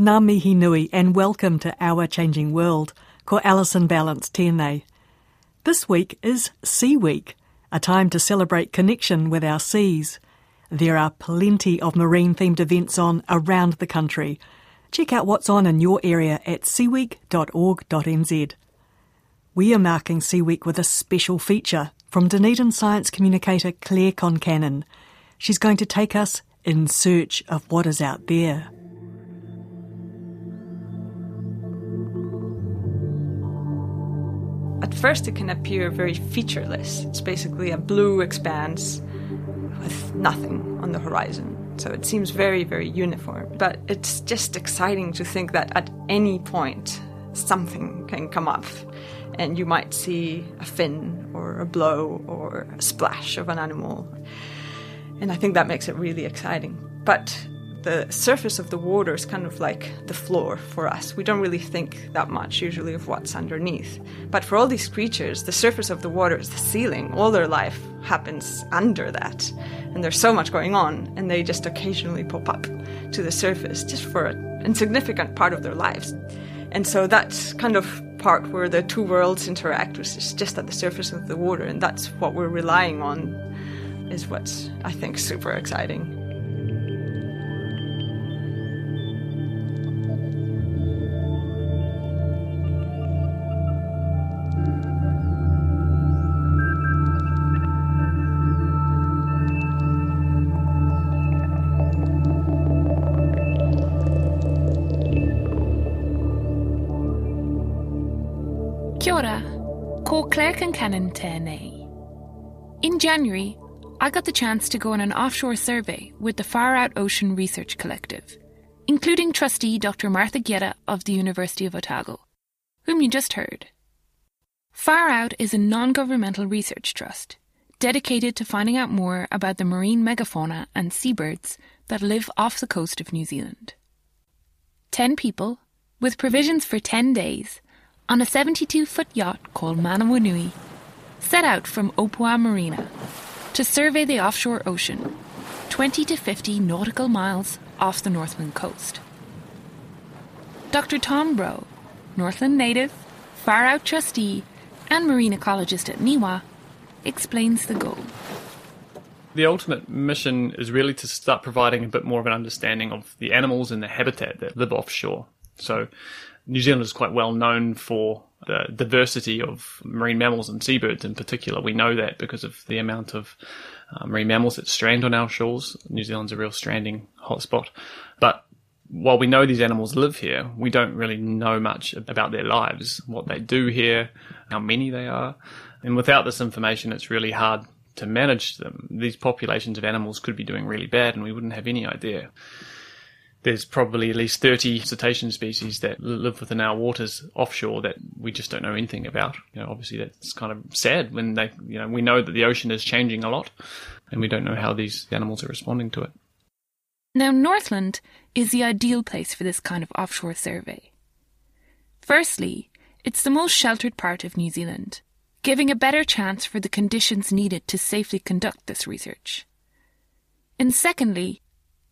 Ngā mihi nui and welcome to Our Changing World, ko Alison Ballance tēnei. This week is Sea Week, a time to celebrate connection with our seas. There are plenty of marine themed events on around the country. Check out what's on in your area at seaweek.org.nz. We are marking Sea Week with a special feature from Dunedin science communicator Claire Concannon. She's going to take us in search of what is out there. At first, it can appear very featureless. It's basically a blue expanse with nothing on the horizon. So it seems very, very uniform. But it's just exciting to think that at any point, something can come up and you might see a fin or a blow or a splash of an animal. And I think that makes it really exciting. But the surface of the water is kind of like the floor for us. We don't really think that much usually of what's underneath. But for all these creatures, the surface of the water is the ceiling. All their life happens under that. And there's so much going on, and they just occasionally pop up to the surface just for an insignificant part of their lives. And so that's kind of part where the two worlds interact, which is just at the surface of the water, and that's what we're relying on, is what's, I think, super exciting. Claire Concannon tēnei. In January, I got the chance to go on an offshore survey with the Far Out Ocean Research Collective, including trustee Dr. Martha Guerrero of the University of Otago, whom you just heard. Far Out is a non governmental research trust dedicated to finding out more about the marine megafauna and seabirds that live off the coast of New Zealand. Ten people, with provisions for ten days, on a 72 foot yacht called Manawanui, set out from Opua Marina to survey the offshore ocean, 20 to 50 nautical miles off the Northland coast. Dr. Tom Rowe, Northland native, far out trustee, and marine ecologist at NIWA, explains the goal. The ultimate mission is really to start providing a bit more of an understanding of the animals and the habitat that live offshore. So, New Zealand is quite well known for the diversity of marine mammals and seabirds in particular. We know that because of the amount of uh, marine mammals that strand on our shores. New Zealand's a real stranding hotspot. But while we know these animals live here, we don't really know much about their lives, what they do here, how many they are. And without this information, it's really hard to manage them. These populations of animals could be doing really bad and we wouldn't have any idea. There's probably at least 30 cetacean species that live within our waters offshore that we just don't know anything about. You know, obviously that's kind of sad when they, you know, we know that the ocean is changing a lot and we don't know how these animals are responding to it. Now, Northland is the ideal place for this kind of offshore survey. Firstly, it's the most sheltered part of New Zealand, giving a better chance for the conditions needed to safely conduct this research. And secondly,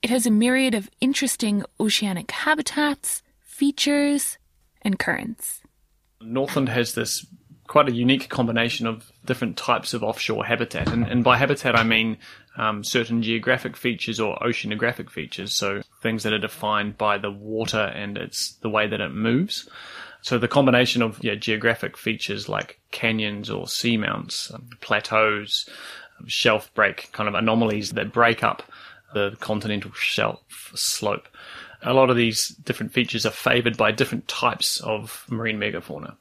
it has a myriad of interesting oceanic habitats, features, and currents. Northland has this quite a unique combination of different types of offshore habitat. And, and by habitat, I mean um, certain geographic features or oceanographic features. So things that are defined by the water and it's the way that it moves. So the combination of yeah, geographic features like canyons or seamounts, um, plateaus, shelf break kind of anomalies that break up the continental shelf slope. A lot of these different features are favored by different types of marine megafauna.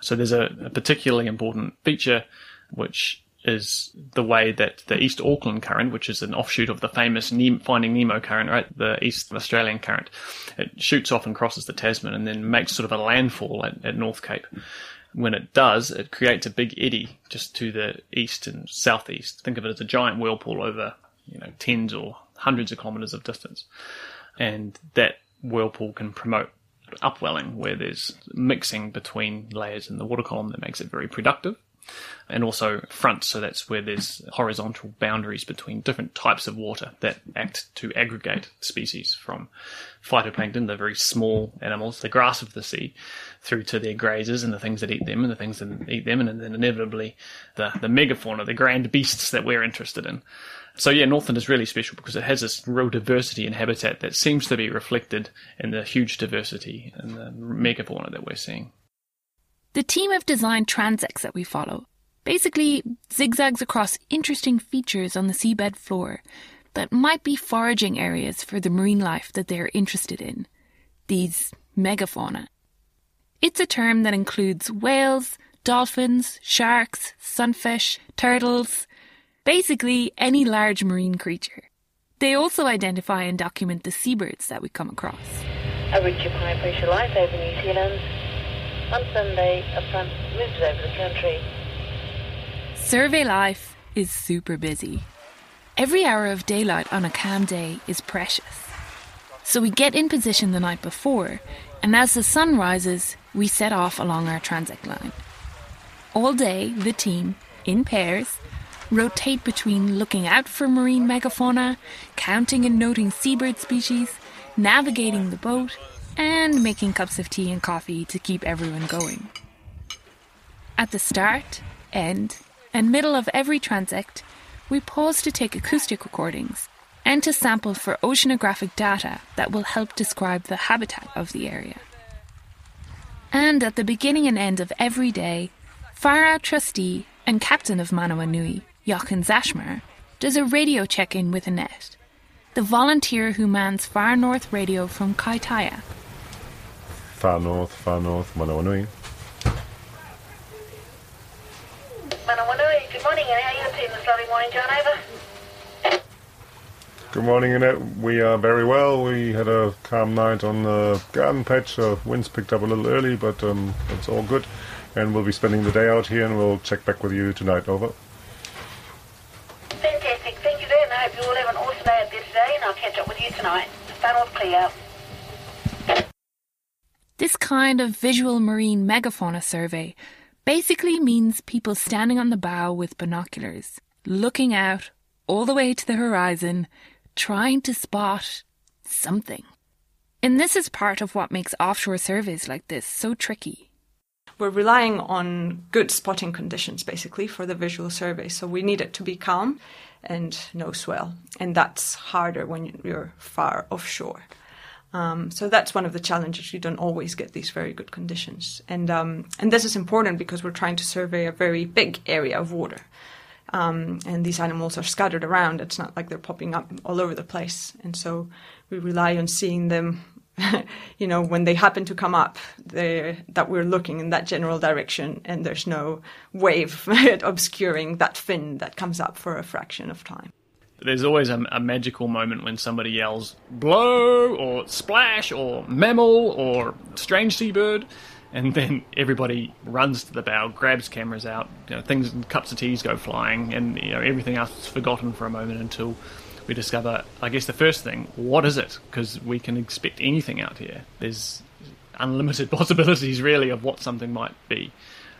So there's a, a particularly important feature which is the way that the East Auckland current, which is an offshoot of the famous Finding Nemo current, right, the East Australian current, it shoots off and crosses the Tasman and then makes sort of a landfall at, at North Cape. When it does, it creates a big eddy just to the east and southeast. Think of it as a giant whirlpool over, you know, tens or hundreds of kilometres of distance. And that whirlpool can promote upwelling where there's mixing between layers in the water column that makes it very productive and also fronts. So that's where there's horizontal boundaries between different types of water that act to aggregate species from phytoplankton, the very small animals, the grass of the sea, through to their grazers and the things that eat them and the things that eat them, and then inevitably the, the megafauna, the grand beasts that we're interested in. So yeah, Northland is really special because it has this real diversity in habitat that seems to be reflected in the huge diversity in the megafauna that we're seeing. The team have designed transects that we follow. Basically, zigzags across interesting features on the seabed floor that might be foraging areas for the marine life that they're interested in. These megafauna. It's a term that includes whales, dolphins, sharks, sunfish, turtles, basically any large marine creature. They also identify and document the seabirds that we come across. A Richard high pressure light over New Zealand. On Sunday, a front moves over the country. Survey life is super busy. Every hour of daylight on a calm day is precious. So we get in position the night before, and as the sun rises, we set off along our transect line. All day, the team, in pairs, rotate between looking out for marine megafauna, counting and noting seabird species, navigating the boat, and making cups of tea and coffee to keep everyone going. At the start, end, and middle of every transect, we pause to take acoustic recordings and to sample for oceanographic data that will help describe the habitat of the area. And at the beginning and end of every day, Far Out trustee and captain of Manawanui, Jochen Zaeschmar, does a radio check in with Annette, the volunteer who mans Far North Radio from Kaitaia. Far North, Far North, Manawanui. Manawanui, good morning, and how are you doing this lovely morning, John? Over. Good morning, Annette. We are very well. We had a calm night on the garden patch. So winds picked up a little early, but um, it's all good. And we'll be spending the day out here, and we'll check back with you tonight. Over. Fantastic. Thank you, then. I hope you all have an awesome day out there today, and I'll catch up with you tonight. North clear. This kind of visual marine megafauna survey basically means people standing on the bow with binoculars, looking out all the way to the horizon, trying to spot something. And this is part of what makes offshore surveys like this so tricky. We're relying on good spotting conditions basically for the visual survey. So we need it to be calm and no swell. And that's harder when you're far offshore. Um, so that's one of the challenges. You don't always get these very good conditions, and um, and this is important because we're trying to survey a very big area of water, um, and these animals are scattered around. It's not like they're popping up all over the place, and so we rely on seeing them. you know, when they happen to come up, that we're looking in that general direction, and there's no wave obscuring that fin that comes up for a fraction of time. There's always a, a, magical moment when somebody yells blow or splash or mammal or strange seabird and then everybody runs to the bow grabs cameras out you know, things and cups of teas go flying and you know everything else is forgotten for a moment until we discover i guess the first thing what is it? Because we can expect anything out here. There's unlimited possibilities really of what something might be.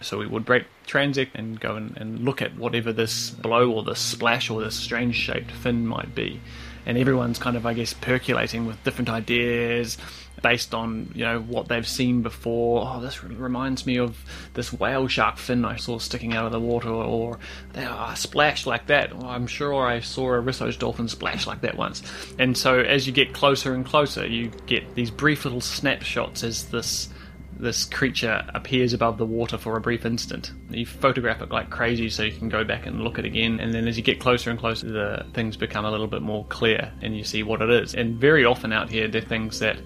So we would break transit and go and, and look at whatever this blow or this splash or this strange shaped fin might be. And everyone's kind of, I guess, percolating with different ideas based on, you know, what they've seen before. Oh, this reminds me of this whale shark fin I saw sticking out of the water, or they are splashed like that. Oh, I'm sure I saw a Risso's dolphin splash like that once. And so as you get closer and closer, you get these brief little snapshots as this this creature appears above the water for a brief instant. You photograph it like crazy so you can go back and look at it again, and then as you get closer and closer, the things become a little bit more clear and you see what it is. And very often out here, they're things that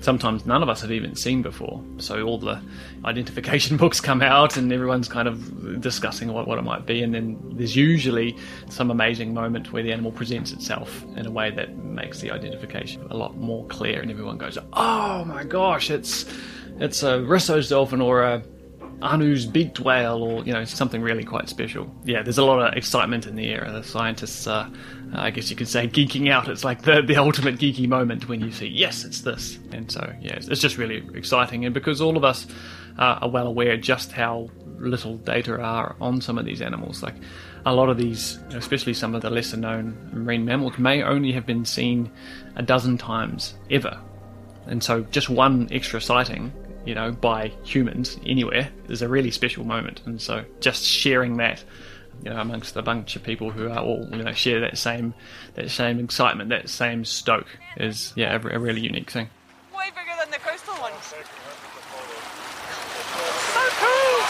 sometimes none of us have even seen before. So all the identification books come out and everyone's kind of discussing what, what it might be. And then there's usually some amazing moment where the animal presents itself in a way that makes the identification a lot more clear and everyone goes, oh my gosh, it's, it's a Risso's dolphin or a Arnoux's beaked whale or, you know, something really quite special. Yeah, there's a lot of excitement in the air. The scientists are, I guess you could say, geeking out. It's like the, the ultimate geeky moment when you see, yes, it's this. And so, yeah, it's, it's just really exciting. And because all of us uh, are well aware just how little data are on some of these animals, like a lot of these, especially some of the lesser known marine mammals, may only have been seen a dozen times ever. And so just one extra sighting you know, by humans anywhere is a really special moment. And so just sharing that, you know, amongst a bunch of people who are all, you know, share that same, that same excitement, that same stoke is, yeah, a, a really unique thing. Way bigger than the coastal ones. So cool!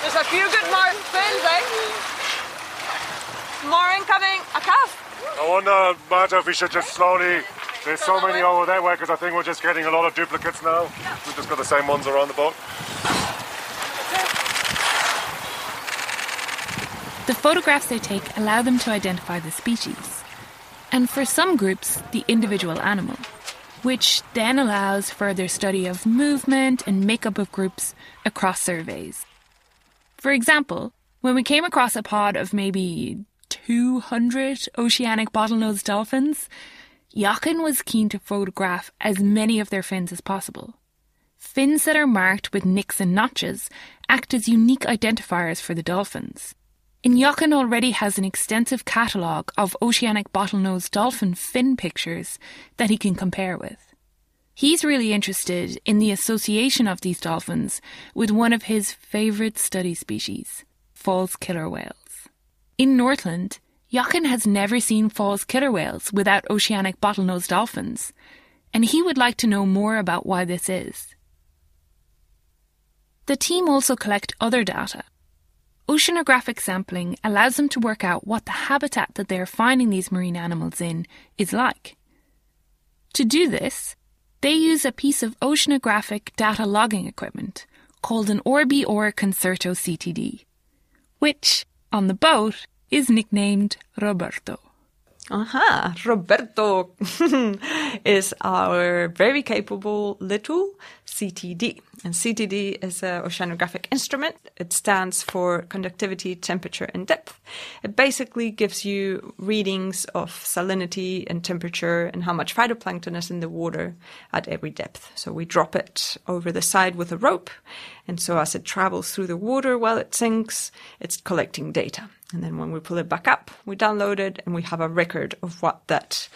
There's a few good more fins, eh? More incoming, a calf. I wonder, Marta, if we should just slowly there's so many over that way because I think we're just getting a lot of duplicates now. We've just got the same ones around the boat. The photographs they take allow them to identify the species, and for some groups, the individual animal, which then allows further study of movement and makeup of groups across surveys. For example, when we came across a pod of maybe 200 oceanic bottlenose dolphins, Jochen was keen to photograph as many of their fins as possible. Fins that are marked with nicks and notches act as unique identifiers for the dolphins. And Jochen already has an extensive catalogue of oceanic bottlenose dolphin fin pictures that he can compare with. He's really interested in the association of these dolphins with one of his favourite study species, false killer whales. In Northland, Jochen has never seen false killer whales without oceanic bottlenose dolphins, and he would like to know more about why this is. The team also collect other data. Oceanographic sampling allows them to work out what the habitat that they are finding these marine animals in is like. To do this, they use a piece of oceanographic data logging equipment called an RBR or Concerto CTD, which, on the boat, is nicknamed Roberto. Aha, Roberto is our very capable little CTD. And CTD is an oceanographic instrument. It stands for conductivity, temperature, and depth. It basically gives you readings of salinity and temperature and how much phytoplankton is in the water at every depth. So we drop it over the side with a rope. And so as it travels through the water while it sinks, it's collecting data. And then when we pull it back up, we download it and we have a record of what that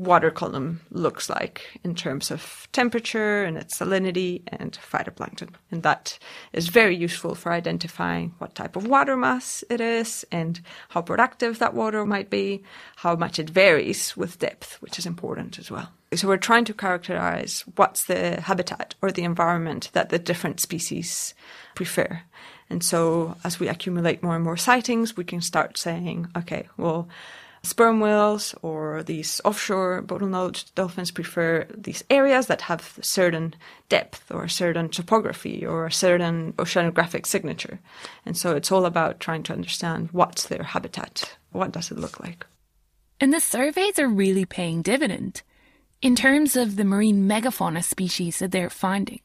water column looks like in terms of temperature and its salinity and phytoplankton. And that is very useful for identifying what type of water mass it is and how productive that water might be, how much it varies with depth, which is important as well. So we're trying to characterize what's the habitat or the environment that the different species prefer. And so as we accumulate more and more sightings, we can start saying, okay, well, sperm whales or these offshore bottlenose dolphins prefer these areas that have certain depth or a certain topography or a certain oceanographic signature. And so it's all about trying to understand what's their habitat. What does it look like? And the surveys are really paying dividend in terms of the marine megafauna species that they're finding.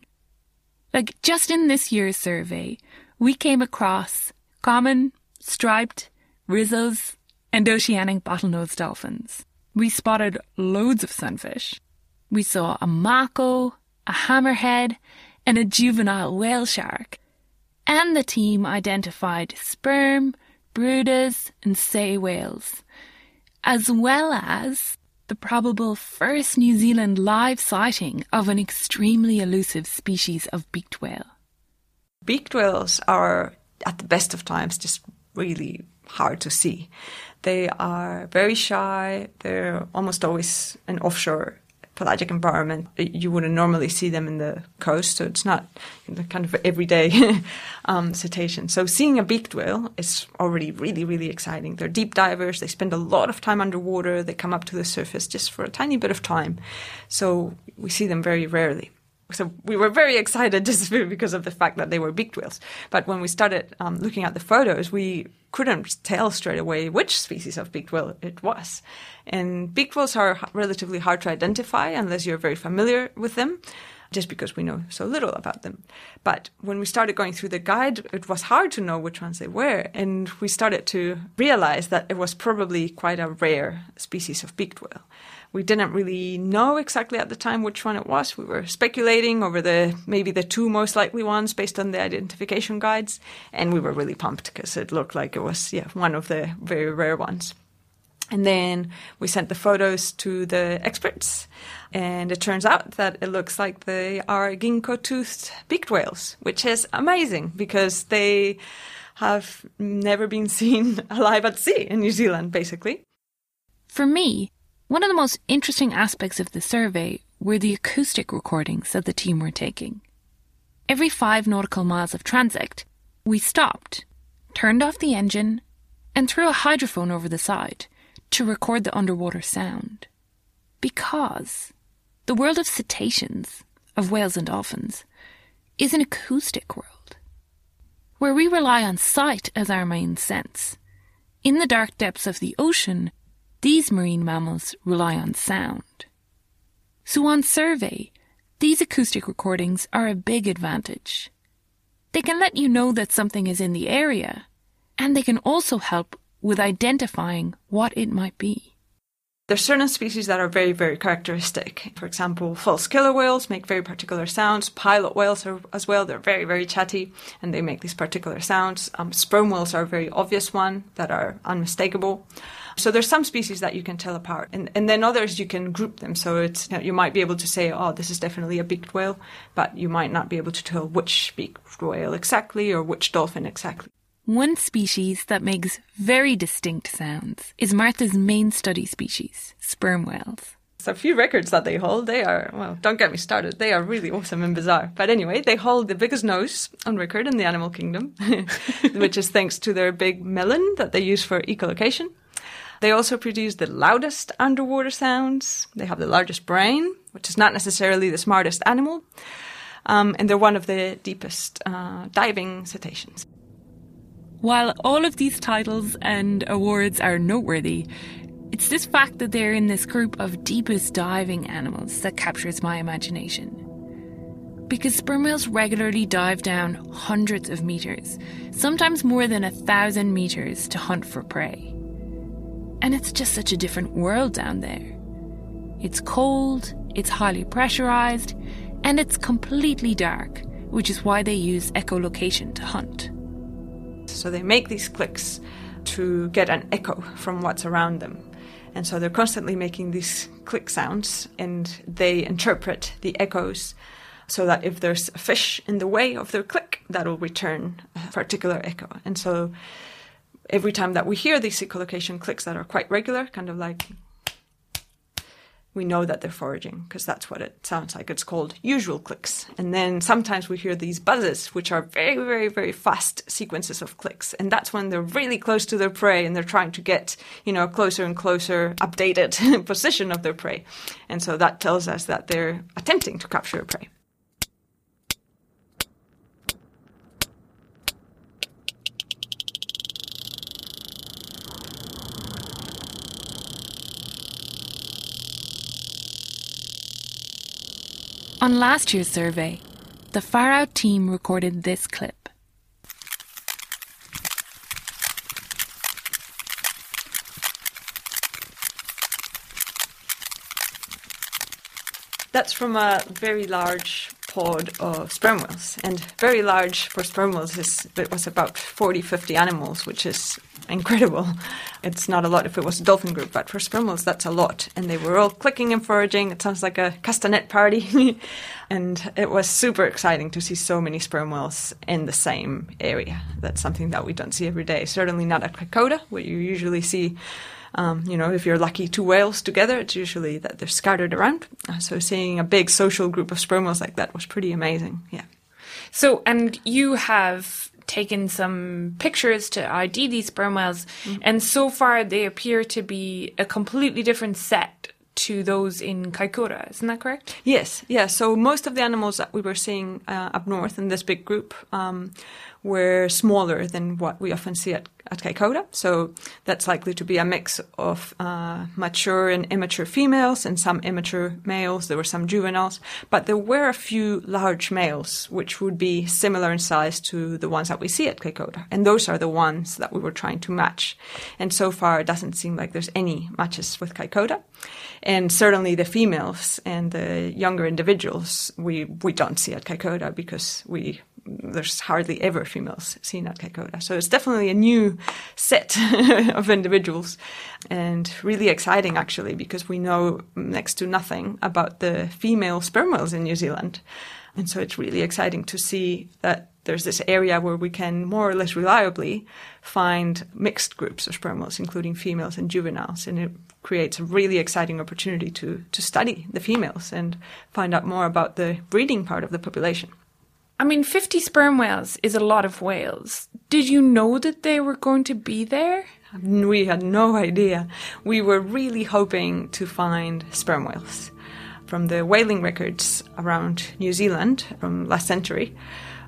Like just in this year's survey, we came across common, striped, Risso's, and oceanic bottlenose dolphins. We spotted loads of sunfish. We saw a mako, a hammerhead, and a juvenile whale shark. And the team identified sperm, Bryde's, and sei whales, as well as the probable first New Zealand live sighting of an extremely elusive species of beaked whale. Beaked whales are, at the best of times, just really hard to see. They are very shy. They're almost always an offshore pelagic environment. You wouldn't normally see them in the coast, so it's not the kind of everyday um, cetacean. So seeing a beaked whale is already really, really exciting. They're deep divers. They spend a lot of time underwater. They come up to the surface just for a tiny bit of time. So we see them very rarely. So we were very excited just because of the fact that they were beaked whales. But when we started um, looking at the photos, we couldn't tell straight away which species of beaked whale it was. And beaked whales are relatively hard to identify unless you're very familiar with them, just because we know so little about them. But when we started going through the guide, it was hard to know which ones they were. And we started to realize that it was probably quite a rare species of beaked whale. We didn't really know exactly at the time which one it was. We were speculating over the maybe the two most likely ones based on the identification guides, and we were really pumped because it looked like it was yeah one of the very rare ones. And then we sent the photos to the experts, and it turns out that it looks like they are ginkgo toothed beaked whales, which is amazing because they have never been seen alive at sea in New Zealand, basically. For me, one of the most interesting aspects of the survey were the acoustic recordings that the team were taking. Every five nautical miles of transect, we stopped, turned off the engine, and threw a hydrophone over the side to record the underwater sound. Because the world of cetaceans, of whales and dolphins, is an acoustic world, where we rely on sight as our main sense. In the dark depths of the ocean, these marine mammals rely on sound. So on survey, these acoustic recordings are a big advantage. They can let you know that something is in the area, and they can also help with identifying what it might be. There's certain species that are very, very characteristic. For example, false killer whales make very particular sounds. Pilot whales are as well. They're very, very chatty and they make these particular sounds. Um, sperm whales are a very obvious one that are unmistakable. So there's some species that you can tell apart, and, and then others you can group them. So it's you, know, you might be able to say, oh, this is definitely a beaked whale, but you might not be able to tell which beaked whale exactly or which dolphin exactly. One species that makes very distinct sounds is Martha's main study species, sperm whales. So a few records that they hold, they are, well, don't get me started. They are really awesome and bizarre. But anyway, they hold the biggest nose on record in the animal kingdom, which is thanks to their big melon that they use for echolocation. They also produce the loudest underwater sounds. They have the largest brain, which is not necessarily the smartest animal. Um, and they're one of the deepest uh, diving cetaceans. While all of these titles and awards are noteworthy, it's this fact that they're in this group of deepest diving animals that captures my imagination. Because sperm whales regularly dive down hundreds of meters, sometimes more than a thousand meters, to hunt for prey. And it's just such a different world down there. It's cold, it's highly pressurized, and it's completely dark, which is why they use echolocation to hunt. So they make these clicks to get an echo from what's around them. And so they're constantly making these click sounds and they interpret the echoes so that if there's a fish in the way of their click, that'll return a particular echo. And so every time that we hear these echolocation clicks that are quite regular, kind of like we know that they're foraging because that's what it sounds like. It's called usual clicks. And then sometimes we hear these buzzes, which are very, very, very fast sequences of clicks. And that's when they're really close to their prey and they're trying to get, you know, closer and closer updated position of their prey. And so that tells us that they're attempting to capture a prey. On last year's survey, the Far Out team recorded this clip. That's from a very large pod of sperm whales. And very large for sperm whales is it was about 40, 50 animals, which is incredible. It's not a lot if it was a dolphin group, but for sperm whales, that's a lot. And they were all clicking and foraging. It sounds like a castanet party. and it was super exciting to see so many sperm whales in the same area. That's something that we don't see every day. Certainly not at Kaikoura, where you usually see Um, you know, if you're lucky, two whales together, it's usually that they're scattered around. Uh, so seeing a big social group of sperm whales like that was pretty amazing. Yeah. So, and you have taken some pictures to ID these sperm whales, Mm-hmm. and so far they appear to be a completely different set to those in Kaikoura. Isn't that correct? Yes, yeah. So most of the animals that we were seeing uh, up north in this big group um, were smaller than what we often see at, at Kaikoura. So that's likely to be a mix of uh, mature and immature females and some immature males. There were some juveniles, but there were a few large males, which would be similar in size to the ones that we see at Kaikoura. And those are the ones that we were trying to match. And so far, it doesn't seem like there's any matches with Kaikoura. And certainly the females and the younger individuals, we, we don't see at Kaikoura because we there's hardly ever females seen at Kaikoura. So it's definitely a new set of individuals and really exciting actually because we know next to nothing about the female sperm whales in New Zealand. And so it's really exciting to see that there's this area where we can more or less reliably find mixed groups of sperm whales, including females and juveniles. And it creates a really exciting opportunity to, to study the females and find out more about the breeding part of the population. I mean, 50 sperm whales is a lot of whales. Did you know that they were going to be there? We had no idea. We were really hoping to find sperm whales. From the whaling records around New Zealand from last century,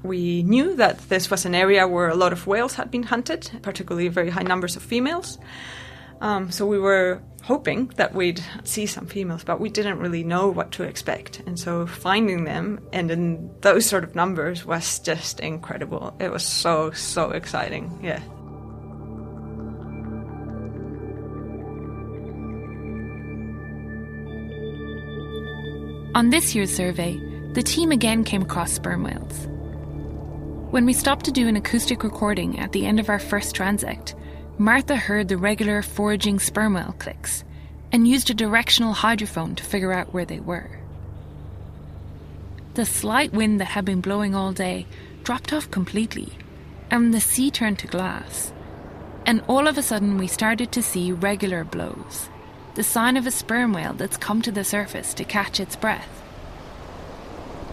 we knew that this was an area where a lot of whales had been hunted, particularly very high numbers of females. Um, so we were hoping that we'd see some females, but we didn't really know what to expect. And so finding them and in those sort of numbers was just incredible. It was so, so exciting. Yeah. On this year's survey, the team again came across sperm whales. When we stopped to do an acoustic recording at the end of our first transect, Martha heard the regular foraging sperm whale clicks and used a directional hydrophone to figure out where they were. The slight wind that had been blowing all day dropped off completely, and the sea turned to glass. And all of a sudden, we started to see regular blows the sign of a sperm whale that's come to the surface to catch its breath.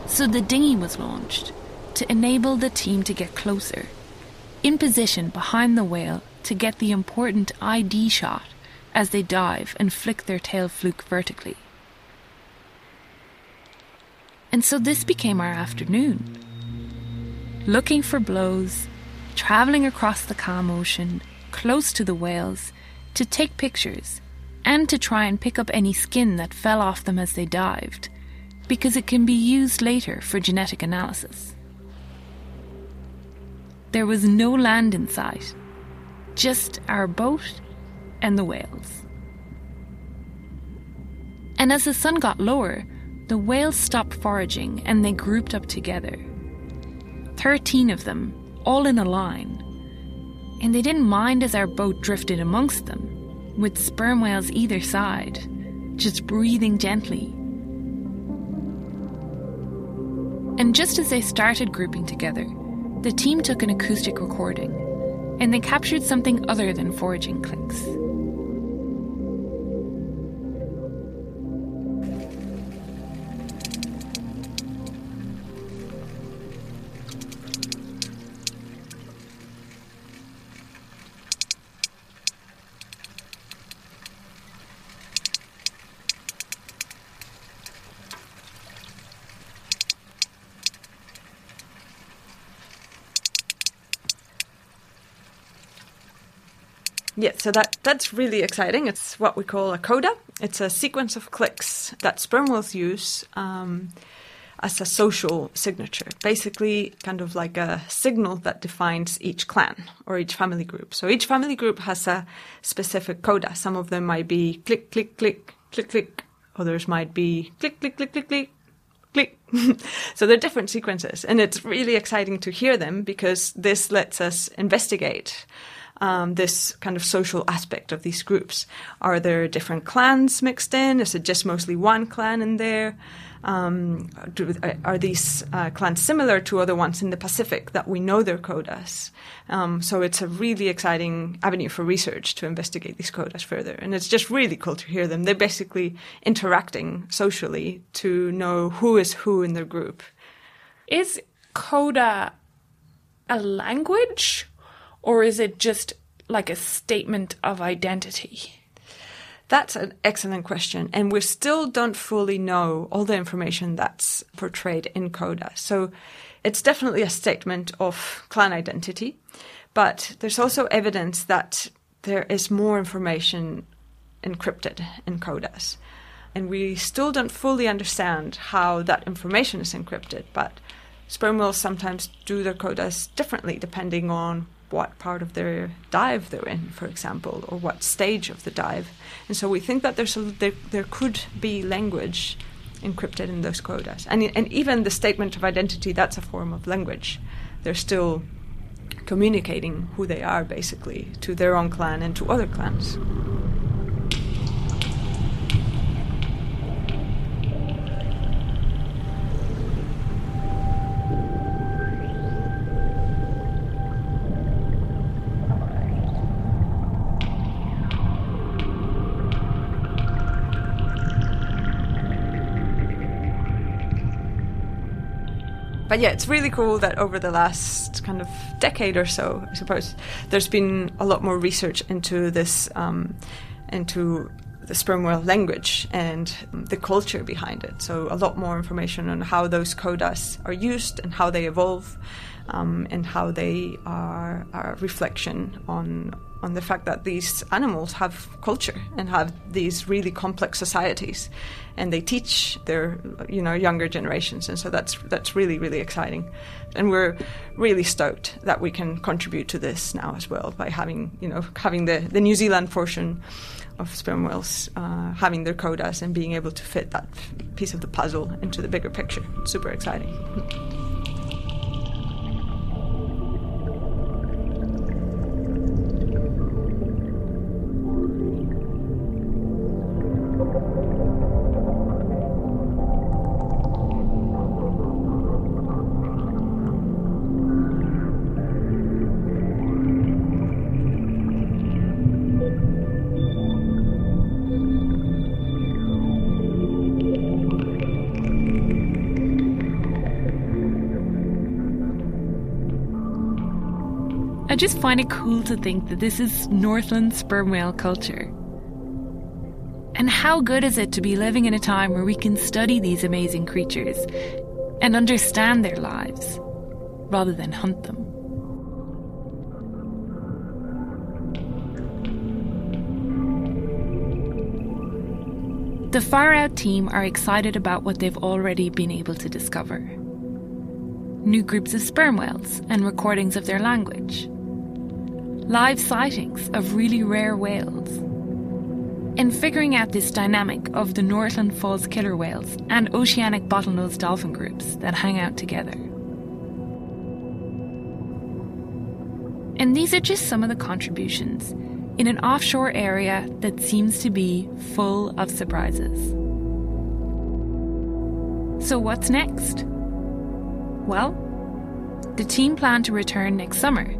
So the dinghy was launched to enable the team to get closer, in position behind the whale to get the important ID shot as they dive and flick their tail fluke vertically. And so this became our afternoon. Looking for blows, travelling across the calm ocean, close to the whales, to take pictures, and to try and pick up any skin that fell off them as they dived, because it can be used later for genetic analysis. There was no land in sight, just our boat and the whales. And as the sun got lower, the whales stopped foraging and they grouped up together. Thirteen of them, all in a line. And they didn't mind as our boat drifted amongst them, with sperm whales either side, just breathing gently. And just as they started grouping together, the team took an acoustic recording, and they captured something other than foraging clicks. So that that's really exciting. It's what we call a coda. It's a sequence of clicks that sperm whales use um, as a social signature, basically, kind of like a signal that defines each clan or each family group. So each family group has a specific coda. Some of them might be click, click, click, click, click. Others might be click, click, click, click, click. Click. so they're different sequences, and it's really exciting to hear them because this lets us investigate um, this kind of social aspect of these groups. Are there different clans mixed in? Is it just mostly one clan in there? Um, do, are these uh, clans similar to other ones in the Pacific that we know their codas? Um, so it's a really exciting avenue for research to investigate these codas further. And it's just really cool to hear them. They're basically interacting socially to know who is who in their group. Is coda a language or is it just like a statement of identity? That's an excellent question. And we still don't fully know all the information that's portrayed in Coda. So it's definitely a statement of clan identity. But there's also evidence that there is more information encrypted in Codas. And we still don't fully understand how that information is encrypted. But sperm whales sometimes do their Codas differently depending on what part of their dive they're in, for example, or what stage of the dive. And so we think that there's a, there, there could be language encrypted in those codas. And, and even the statement of identity, that's a form of language. They're still communicating who they are, basically, to their own clan and to other clans. But yeah, it's really cool that over the last kind of decade or so, I suppose, there's been a lot more research into this, um, into the sperm whale language and the culture behind it. So a lot more information on how those codas are used and how they evolve, um, and how they are, are a reflection on on the fact that these animals have culture and have these really complex societies, and they teach their you know younger generations, and so that's that's really really exciting, and we're really stoked that we can contribute to this now as well by having you know having the the New Zealand portion of sperm whales uh, having their codas and being able to fit that piece of the puzzle into the bigger picture. Super exciting. I just find it cool to think that this is Northland sperm whale culture. And how good is it to be living in a time where we can study these amazing creatures and understand their lives rather than hunt them? The Far Out team are excited about what they've already been able to discover new groups of sperm whales and recordings of their language live sightings of really rare whales. In figuring out this dynamic of the Northland false killer whales and oceanic bottlenose dolphin groups that hang out together. And these are just some of the contributions in an offshore area that seems to be full of surprises. So, what's next? Well, the team plan to return next summer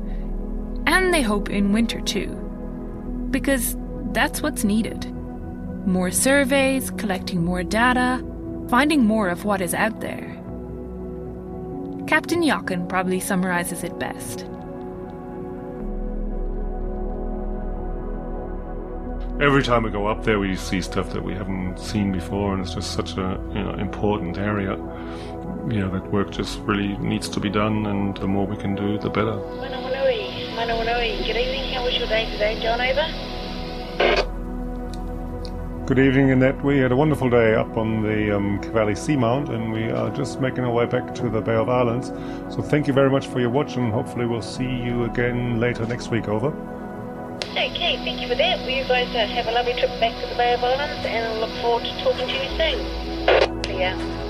and they hope in winter too. Because that's what's needed more surveys, collecting more data, finding more of what is out there. Captain Jochen probably summarizes it best. Every time we go up there, we see stuff that we haven't seen before, and it's just such a you know, important area. You know that work just really needs to be done, and the more we can do, the better. Good evening. How was your day today, John? Over. Good evening, Annette. We had a wonderful day up on the um, Cavalli Seamount, and we are just making our way back to the Bay of Islands. So thank you very much for your watch, and hopefully we'll see you again later next week. Over. Okay, thank you for that. Well, you guys uh, have a lovely trip back to the Bay of Islands, and I look forward to talking to you soon. See ya.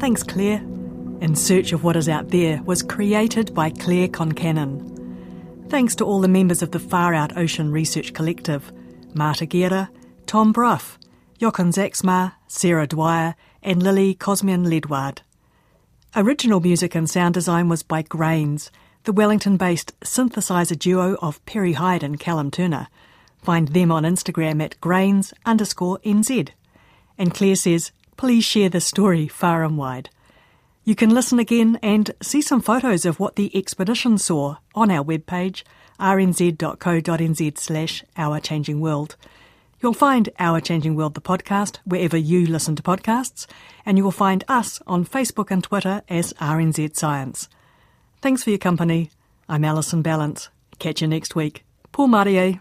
Thanks, Claire. In Search of What Is Out There was created by Claire Concannon. Thanks to all the members of the Far Out Ocean Research Collective Marta Guerrero, Tom Brough, Jochen Zaeschmar, Sarah Dwyer, and Lily Kozmian-Ledward. Original music and sound design was by Grains, the Wellington based synthesizer duo of Perry Hyde and Callum Turner. Find them on Instagram at grains underscore NZ. And Claire says, please share this story far and wide. You can listen again and see some photos of what the expedition saw on our webpage, rnz.co.nz slash Our Changing World. You'll find Our Changing World, the podcast, wherever you listen to podcasts, and you will find us on Facebook and Twitter as RNZ Science. Thanks for your company. I'm Alison Ballance. Catch you next week. Pō mārie.